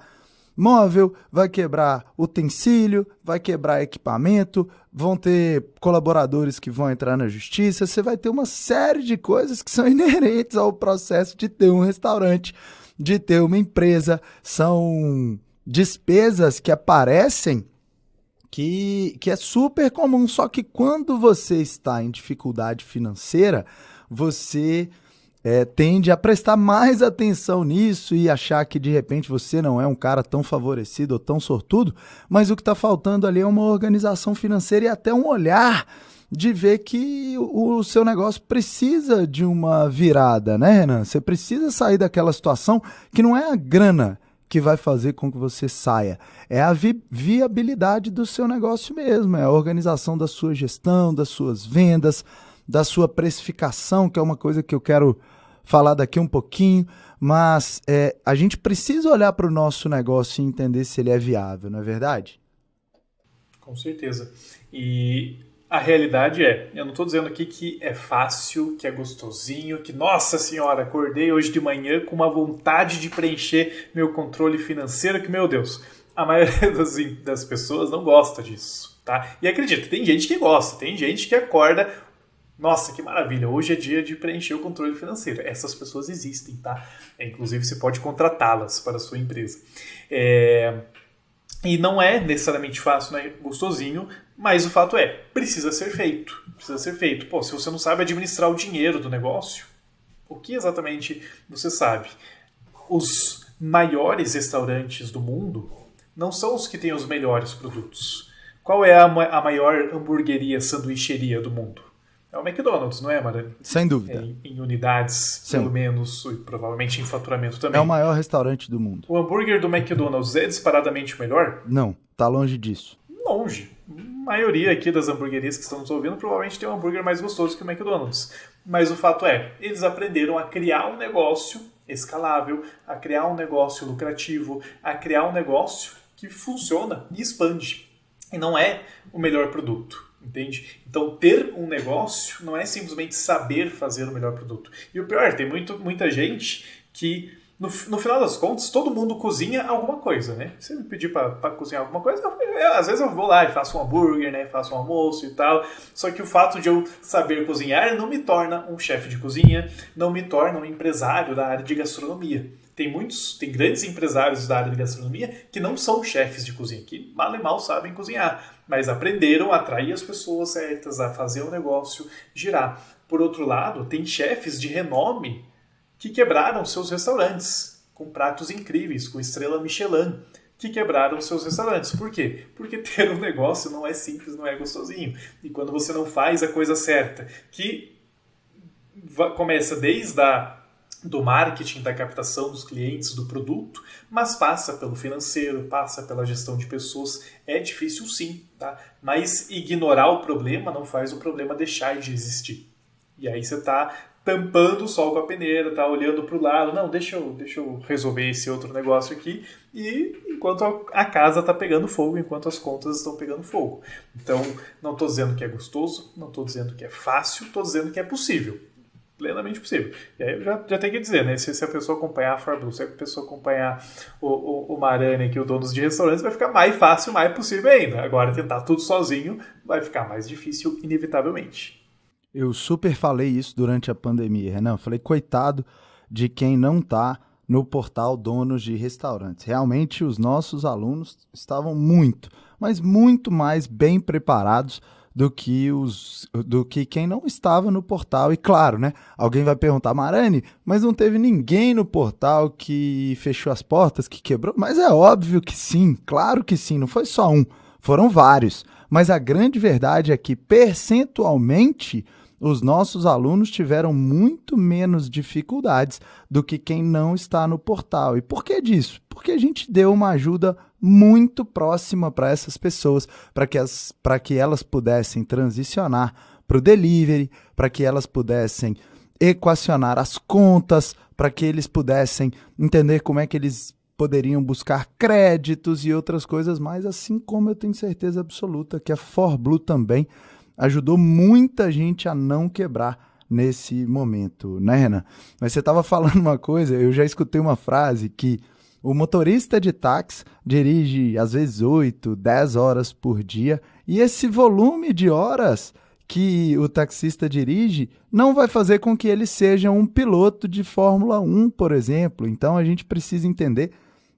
móvel, vai quebrar utensílio, vai quebrar equipamento, vão ter colaboradores que vão entrar na justiça, você vai ter uma série de coisas que são <laughs> inerentes ao processo de ter um restaurante, de ter uma empresa, são despesas que aparecem que, que é super comum, só que quando você está em dificuldade financeira, você é, tende a prestar mais atenção nisso e achar que de repente você não é um cara tão favorecido ou tão sortudo, mas o que está faltando ali é uma organização financeira e até um olhar de ver que o, o seu negócio precisa de uma virada, né, Renan? Você precisa sair daquela situação que não é a grana que vai fazer com que você saia. É a vi viabilidade do seu negócio mesmo, é a organização da sua gestão, das suas vendas, da sua precificação, que é uma coisa que eu quero falar daqui um pouquinho, mas é, a gente precisa olhar para o nosso negócio e entender se ele é viável, não é verdade? Com certeza. E a realidade é, eu não estou dizendo aqui que é fácil, que é gostosinho, que, nossa senhora, acordei hoje de manhã com uma vontade de preencher meu controle financeiro, que, meu Deus, a maioria <laughs> das, das pessoas não gosta disso, tá? E acredita, tem gente que gosta, tem gente que acorda nossa, que maravilha! Hoje é dia de preencher o controle financeiro. Essas pessoas existem, tá? É, inclusive, você pode contratá-las para a sua empresa. É... E não é necessariamente fácil, não é gostosinho, mas o fato é, precisa ser feito. Precisa ser feito. Pô, se você não sabe administrar o dinheiro do negócio, o que exatamente você sabe? Os maiores restaurantes do mundo não são os que têm os melhores produtos. Qual é a, a maior hamburgueria, sanduicheria do mundo? É o McDonald's, não é, Marani? Sem dúvida. Em, em unidades, Sim. pelo menos, e provavelmente em faturamento também. É o maior restaurante do mundo. O hambúrguer do McDonald's é disparadamente o melhor? Não, tá longe disso. Longe. A maioria aqui das hamburguerias que estão nos ouvindo provavelmente tem um hambúrguer mais gostoso que o McDonald's. Mas o fato é, eles aprenderam a criar um negócio escalável, a criar um negócio lucrativo, a criar um negócio que funciona e expande. E não é o melhor produto Entende? Então, ter um negócio não é simplesmente saber fazer o melhor produto. E o pior, tem muito, muita gente que, no, no final das contas, todo mundo cozinha alguma coisa, né? Se me pedir para cozinhar alguma coisa, eu, eu, às vezes eu vou lá e faço um hambúrguer, né? Faço um almoço e tal. Só que o fato de eu saber cozinhar não me torna um chefe de cozinha, não me torna um empresário da área de gastronomia tem muitos, tem grandes empresários da área de gastronomia que não são chefes de cozinha, que mal e mal sabem cozinhar, mas aprenderam a atrair as pessoas certas, a fazer o negócio girar. Por outro lado, tem chefes de renome que quebraram seus restaurantes com pratos incríveis, com estrela Michelin, que quebraram seus restaurantes. Por quê? Porque <laughs> ter um negócio não é simples, não é gostosinho. E quando você não faz a coisa certa, que começa desde a do marketing, da captação dos clientes, do produto, mas passa pelo financeiro, passa pela gestão de pessoas. É difícil sim, tá? Mas ignorar o problema não faz o problema deixar de existir. E aí você está tampando o sol com a peneira, tá olhando para o lado, não, deixa eu, deixa eu resolver esse outro negócio aqui, e enquanto a casa está pegando fogo, enquanto as contas estão pegando fogo. Então, não estou dizendo que é gostoso, não estou dizendo que é fácil, estou dizendo que é possível plenamente possível. E aí eu já, já tenho que dizer, né? Se, se a pessoa acompanhar a Farblue, se a pessoa acompanhar o, o, o Marani aqui, o dono de restaurantes, vai ficar mais fácil, mais possível ainda. Agora, tentar tudo sozinho vai ficar mais difícil, inevitavelmente. Eu super falei isso durante a pandemia, Renan. Falei, coitado de quem não está no portal Donos de Restaurantes. Realmente, os nossos alunos estavam muito, mas muito mais bem preparados do que os do que quem não estava no portal. E claro, né? Alguém vai perguntar, Marani, mas não teve ninguém no portal que fechou as portas, que quebrou? Mas é óbvio que sim, claro que sim, não foi só um, foram vários. Mas a grande verdade é que percentualmente os nossos alunos tiveram muito menos dificuldades do que quem não está no portal. E por que disso? Porque a gente deu uma ajuda muito próxima para essas pessoas, para que, as, que elas pudessem transicionar para o delivery, para que elas pudessem equacionar as contas, para que eles pudessem entender como é que eles poderiam buscar créditos e outras coisas mais, assim como eu tenho certeza absoluta que a ForBlue também ajudou muita gente a não quebrar nesse momento, né, Renan? Mas você estava falando uma coisa, eu já escutei uma frase que O motorista de táxi dirige às vezes 8, 10 horas por dia e esse volume de horas que o taxista dirige não vai fazer com que ele seja um piloto de Fórmula 1, por exemplo. Então a gente precisa entender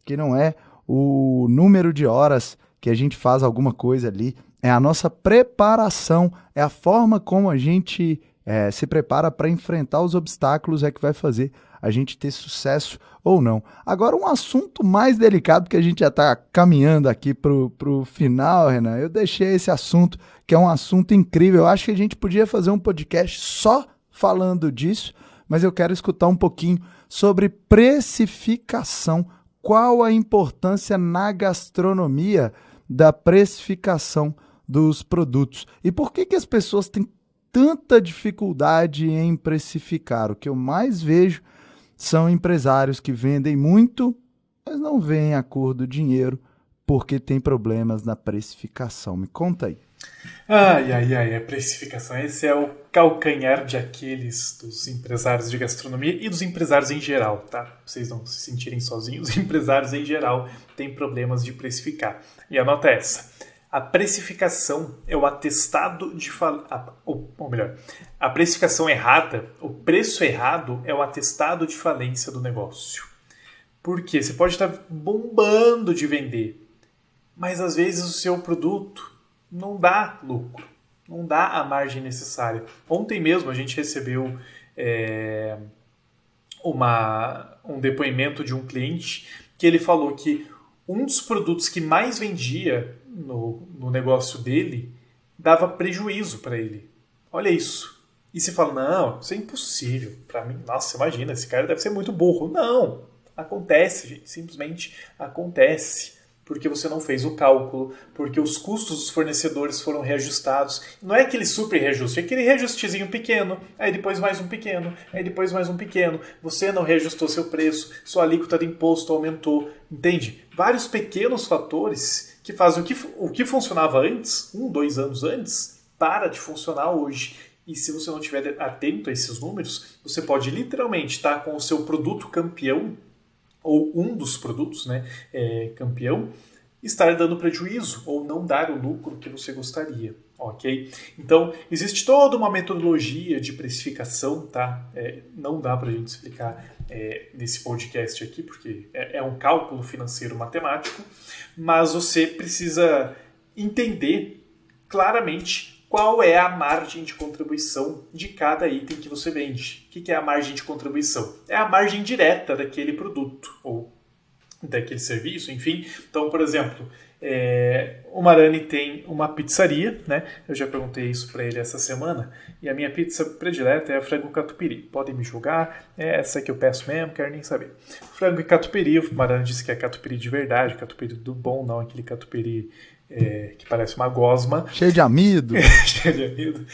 que não é o número de horas que a gente faz alguma coisa ali, é a nossa preparação, é a forma como a gente é, se prepara para enfrentar os obstáculos é que vai fazer a gente ter sucesso ou não. Agora, um assunto mais delicado, que a gente já está caminhando aqui para o final, Renan, eu deixei esse assunto, que é um assunto incrível. Eu acho que a gente podia fazer um podcast só falando disso, mas eu quero escutar um pouquinho sobre precificação. Qual a importância na gastronomia da precificação dos produtos? E por que, que as pessoas têm tanta dificuldade em precificar? O que eu mais vejo são empresários que vendem muito, mas não veem a cor do dinheiro porque tem problemas na precificação. Me conta aí. Ai, ai, ai, a precificação. Esse é o calcanhar de Aquiles dos empresários de gastronomia e dos empresários em geral, tá? Vocês não se sentirem sozinhos, os <laughs> empresários em geral têm problemas de precificar. E a nota é essa. A precificação é o atestado de falência. Ou, ou melhor, a precificação errada, o preço errado é o atestado de falência do negócio. Por quê? Você pode estar bombando de vender, mas às vezes o seu produto não dá lucro, não dá a margem necessária. Ontem mesmo a gente recebeu é, uma, um depoimento de um cliente que ele falou que um dos produtos que mais vendia no, no negócio dele dava prejuízo para ele. Olha isso. E se fala, não, isso é impossível. Para mim, nossa, imagina, esse cara deve ser muito burro. Não, acontece, gente, simplesmente acontece porque você não fez o cálculo, porque os custos dos fornecedores foram reajustados. Não é aquele super reajuste, é aquele reajustezinho pequeno, aí depois mais um pequeno, aí depois mais um pequeno. Você não reajustou seu preço, sua alíquota de imposto aumentou, entende? Vários pequenos fatores que fazem o que, o que funcionava antes, um, dois anos antes, para de funcionar hoje. E se você não estiver atento a esses números, você pode literalmente estar com o seu produto campeão ou um dos produtos né, é, campeão, estar dando prejuízo ou não dar o lucro que você gostaria, ok? Então, existe toda uma metodologia de precificação, tá? É, não dá para a gente explicar é, nesse podcast aqui, porque é, é um cálculo financeiro matemático, mas você precisa entender claramente qual é a margem de contribuição de cada item que você vende. O que é a margem de contribuição? É a margem direta daquele produto ou daquele serviço, enfim. Então, por exemplo, é, o Marani tem uma pizzaria, né? Eu já perguntei isso para ele essa semana. E a minha pizza predileta é a frango catupiry. Podem me julgar, é essa que eu peço mesmo, quero nem saber. Frango e catupiry, o Marani disse que é catupiry de verdade, catupiry do bom, não aquele catupiry é, que parece uma gosma. <laughs> Cheio de amido. <laughs> Cheio de amido.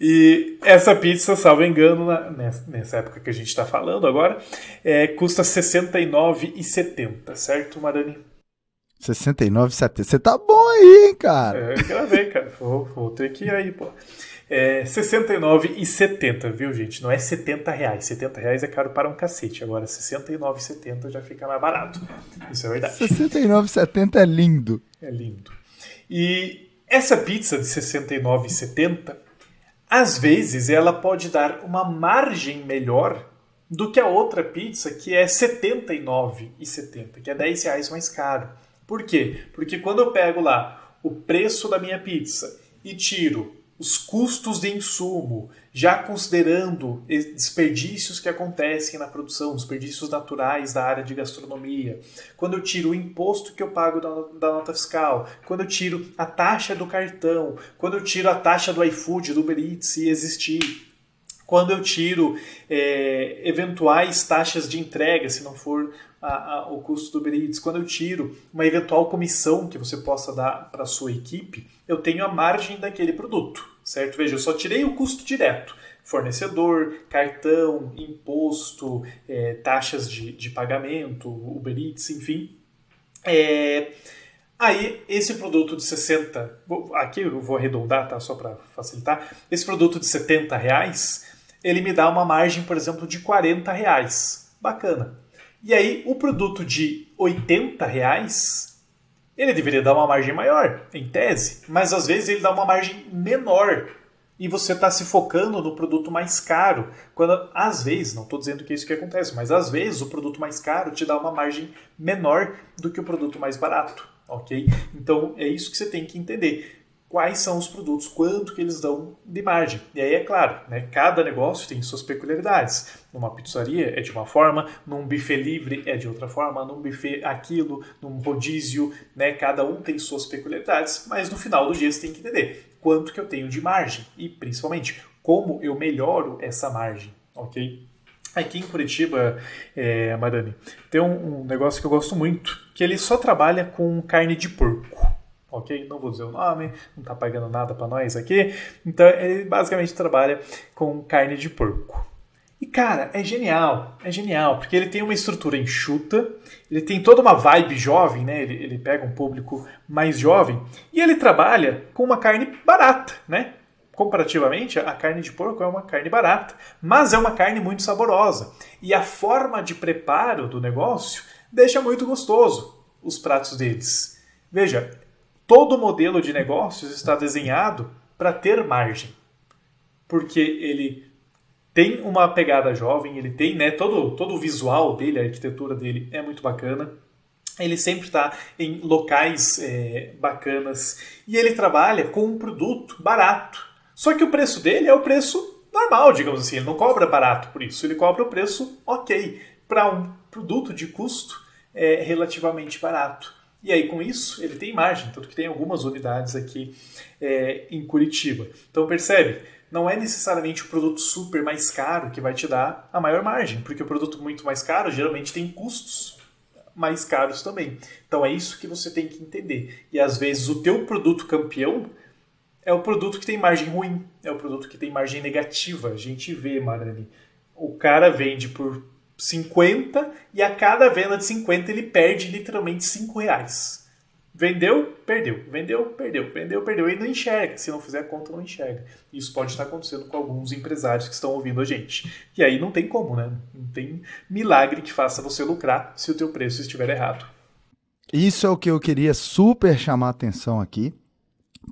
E essa pizza, salvo engano, na, nessa, época que a gente está falando agora, é, custa R$ 69,70, certo, Marani? 69,70. Você tá bom aí, hein, cara? É, eu gravei, cara. Vou, vou ter que ir aí, pô. É 69,70, viu, gente? Não é 70 reais. 70 reais é caro para um cacete. Agora, 69,70 já fica mais barato. Isso é verdade. 69,70 é lindo. É lindo. E essa pizza de 69,70, às vezes ela pode dar uma margem melhor do que a outra pizza que é 79,70, que é 10 reais mais caro. Por quê? Porque quando eu pego lá o preço da minha pizza e tiro os custos de insumo, já considerando desperdícios que acontecem na produção, desperdícios naturais da área de gastronomia, quando eu tiro o imposto que eu pago da, nota fiscal, quando eu tiro a taxa do cartão, quando eu tiro a taxa do iFood, do Uber Eats, se existir, quando eu tiro é, eventuais taxas de entrega, se não for a, a, o custo do Uber Eats, quando eu tiro uma eventual comissão que você possa dar para a sua equipe, eu tenho a margem daquele produto certo? Veja, eu só tirei o custo direto. Fornecedor, cartão, imposto, é, taxas de, de pagamento, Uber Eats, enfim. É, aí, esse produto de 60, aqui eu vou arredondar, tá? Só para facilitar. Esse produto de 70 reais, ele me dá uma margem, por exemplo, de 40 reais. Bacana. E aí, o produto de 80 reais, ele deveria dar uma margem maior, em tese, mas às vezes ele dá uma margem menor e você está se focando no produto mais caro. Quando às vezes, não estou dizendo que é isso que acontece, mas às vezes o produto mais caro te dá uma margem menor do que o produto mais barato, ok? Então é isso que você tem que entender quais são os produtos, quanto que eles dão de margem. E aí é claro, né, cada negócio tem suas peculiaridades. Numa pizzaria é de uma forma, num buffet livre é de outra forma, num buffet aquilo, num rodízio, né, cada um tem suas peculiaridades, mas no final do dia você tem que entender quanto que eu tenho de margem e principalmente como eu melhoro essa margem, ok? Aqui em Curitiba, é, Madani, tem um, um negócio que eu gosto muito, que ele só trabalha com carne de porco ok? Não vou dizer o nome, não está pagando nada para nós aqui. Então ele basicamente trabalha com carne de porco. E cara, é genial, é genial, porque ele tem uma estrutura enxuta, ele tem toda uma vibe jovem, né? Ele, ele pega um público mais jovem e ele trabalha com uma carne barata, né? Comparativamente, a carne de porco é uma carne barata, mas é uma carne muito saborosa. E a forma de preparo do negócio deixa muito gostoso os pratos deles. Veja, todo modelo de negócios está desenhado para ter margem. Porque ele tem uma pegada jovem, ele tem, né, todo, todo o visual dele, a arquitetura dele é muito bacana. Ele sempre está em locais é, bacanas e ele trabalha com um produto barato. Só que o preço dele é o preço normal, digamos assim. Ele não cobra barato por isso, ele cobra o preço ok para um produto de custo é, relativamente barato. E aí, com isso, ele tem margem, tanto que tem algumas unidades aqui é, em Curitiba. Então, percebe? Não é necessariamente o produto super mais caro que vai te dar a maior margem, porque o produto muito mais caro geralmente tem custos mais caros também. Então, é isso que você tem que entender. E às vezes, o teu produto campeão é o produto que tem margem ruim, é o produto que tem margem negativa. A gente vê, Marani, o cara vende por 50 e a cada venda de 50 ele perde literalmente 5 reais. Vendeu, perdeu. Vendeu, perdeu. Vendeu, perdeu. E não enxerga. Se não fizer a conta, não enxerga. Isso pode estar acontecendo com alguns empresários que estão ouvindo a gente. E aí não tem como, né? Não tem milagre que faça você lucrar se o teu preço estiver errado. Isso é o que eu queria super chamar atenção aqui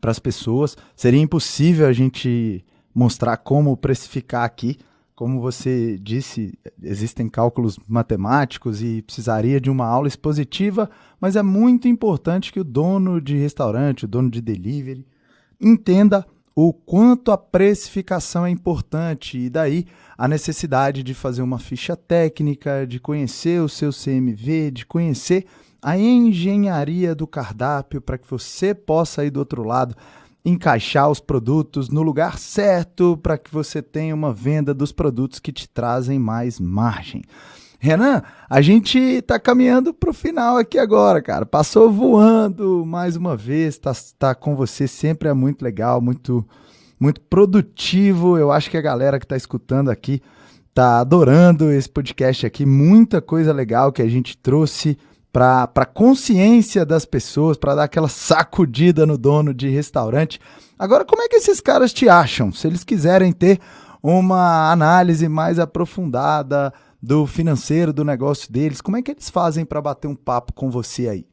para as pessoas. Seria impossível a gente mostrar como precificar aqui como você disse, existem cálculos matemáticos e precisaria de uma aula expositiva, mas é muito importante que o dono de restaurante, o dono de delivery, entenda o quanto a precificação é importante e daí a necessidade de fazer uma ficha técnica, de conhecer o seu CMV, de conhecer a engenharia do cardápio para que você possa ir do outro lado encaixar os produtos no lugar certo para que você tenha uma venda dos produtos que te trazem mais margem. Renan, a gente está caminhando para o final aqui agora, cara. Passou voando mais uma vez, tá, tá com você sempre é muito legal, muito, muito produtivo. Eu acho que a galera que está escutando aqui tá adorando esse podcast aqui. Muita coisa legal que a gente trouxe para a consciência das pessoas, para dar aquela sacudida no dono de restaurante. Agora, como é que esses caras te acham? Se eles quiserem ter uma análise mais aprofundada do financeiro do negócio deles, como é que eles fazem para bater um papo com você aí?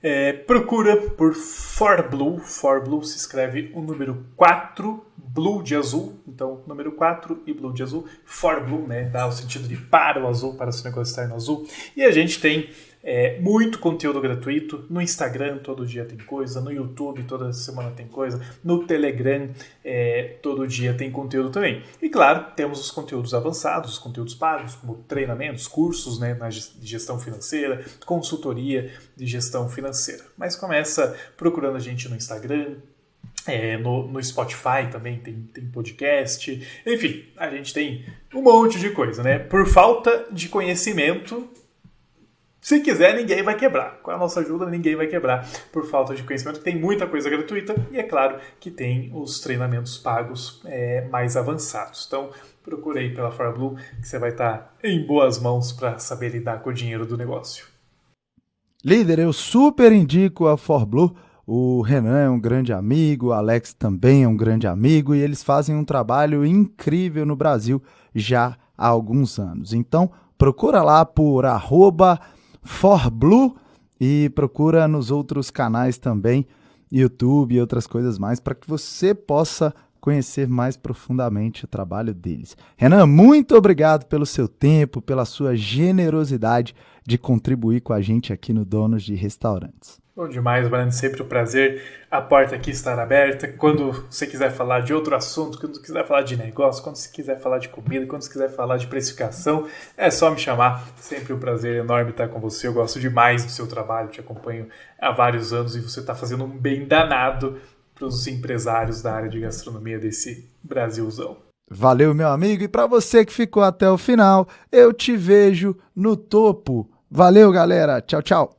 É, procura por ForBlue. ForBlue se escreve o número 4, Blue de azul. Então, número 4 e Blue de azul. ForBlue, né? Dá o sentido de para o azul, para o seu negócio estar no azul. E a gente tem é, muito conteúdo gratuito. No Instagram todo dia tem coisa, no YouTube toda semana tem coisa, no Telegram é, todo dia tem conteúdo também. E claro, temos os conteúdos avançados, os conteúdos pagos, como treinamentos, cursos né, na, gestão financeira, consultoria de gestão financeira. Mas começa procurando a gente no Instagram, é, no, no, Spotify também tem, tem podcast. Enfim, a gente tem um monte de coisa, né? Por falta de conhecimento, se quiser, ninguém vai quebrar. Com a nossa ajuda, ninguém vai quebrar por falta de conhecimento. Tem muita coisa gratuita e é claro que tem os treinamentos pagos é, mais avançados. Então, procurei pela ForBlue que você vai estar em boas mãos para saber lidar com o dinheiro do negócio. Líder, eu super indico a ForBlue. O Renan é um grande amigo, o Alex também é um grande amigo e eles fazem um trabalho incrível no Brasil já há alguns anos. Então, procura lá por arroba ForBlue e procura nos outros canais também, YouTube e outras coisas mais, para que você possa conhecer mais profundamente o trabalho deles. Renan, muito obrigado pelo seu tempo, pela sua generosidade de contribuir com a gente aqui no Donos de Restaurantes. Bom demais, Brando. Sempre um prazer. A porta aqui está aberta. Quando você quiser falar de outro assunto, quando você quiser falar de negócio, quando você quiser falar de comida, quando você quiser falar de precificação, é só me chamar. Sempre um prazer enorme estar com você. Eu gosto demais do seu trabalho, te acompanho há vários anos e você está fazendo um bem danado para os empresários da área de gastronomia desse Brasilzão. Valeu, meu amigo. E para você que ficou até o final, eu te vejo no topo. Valeu, galera. Tchau, tchau.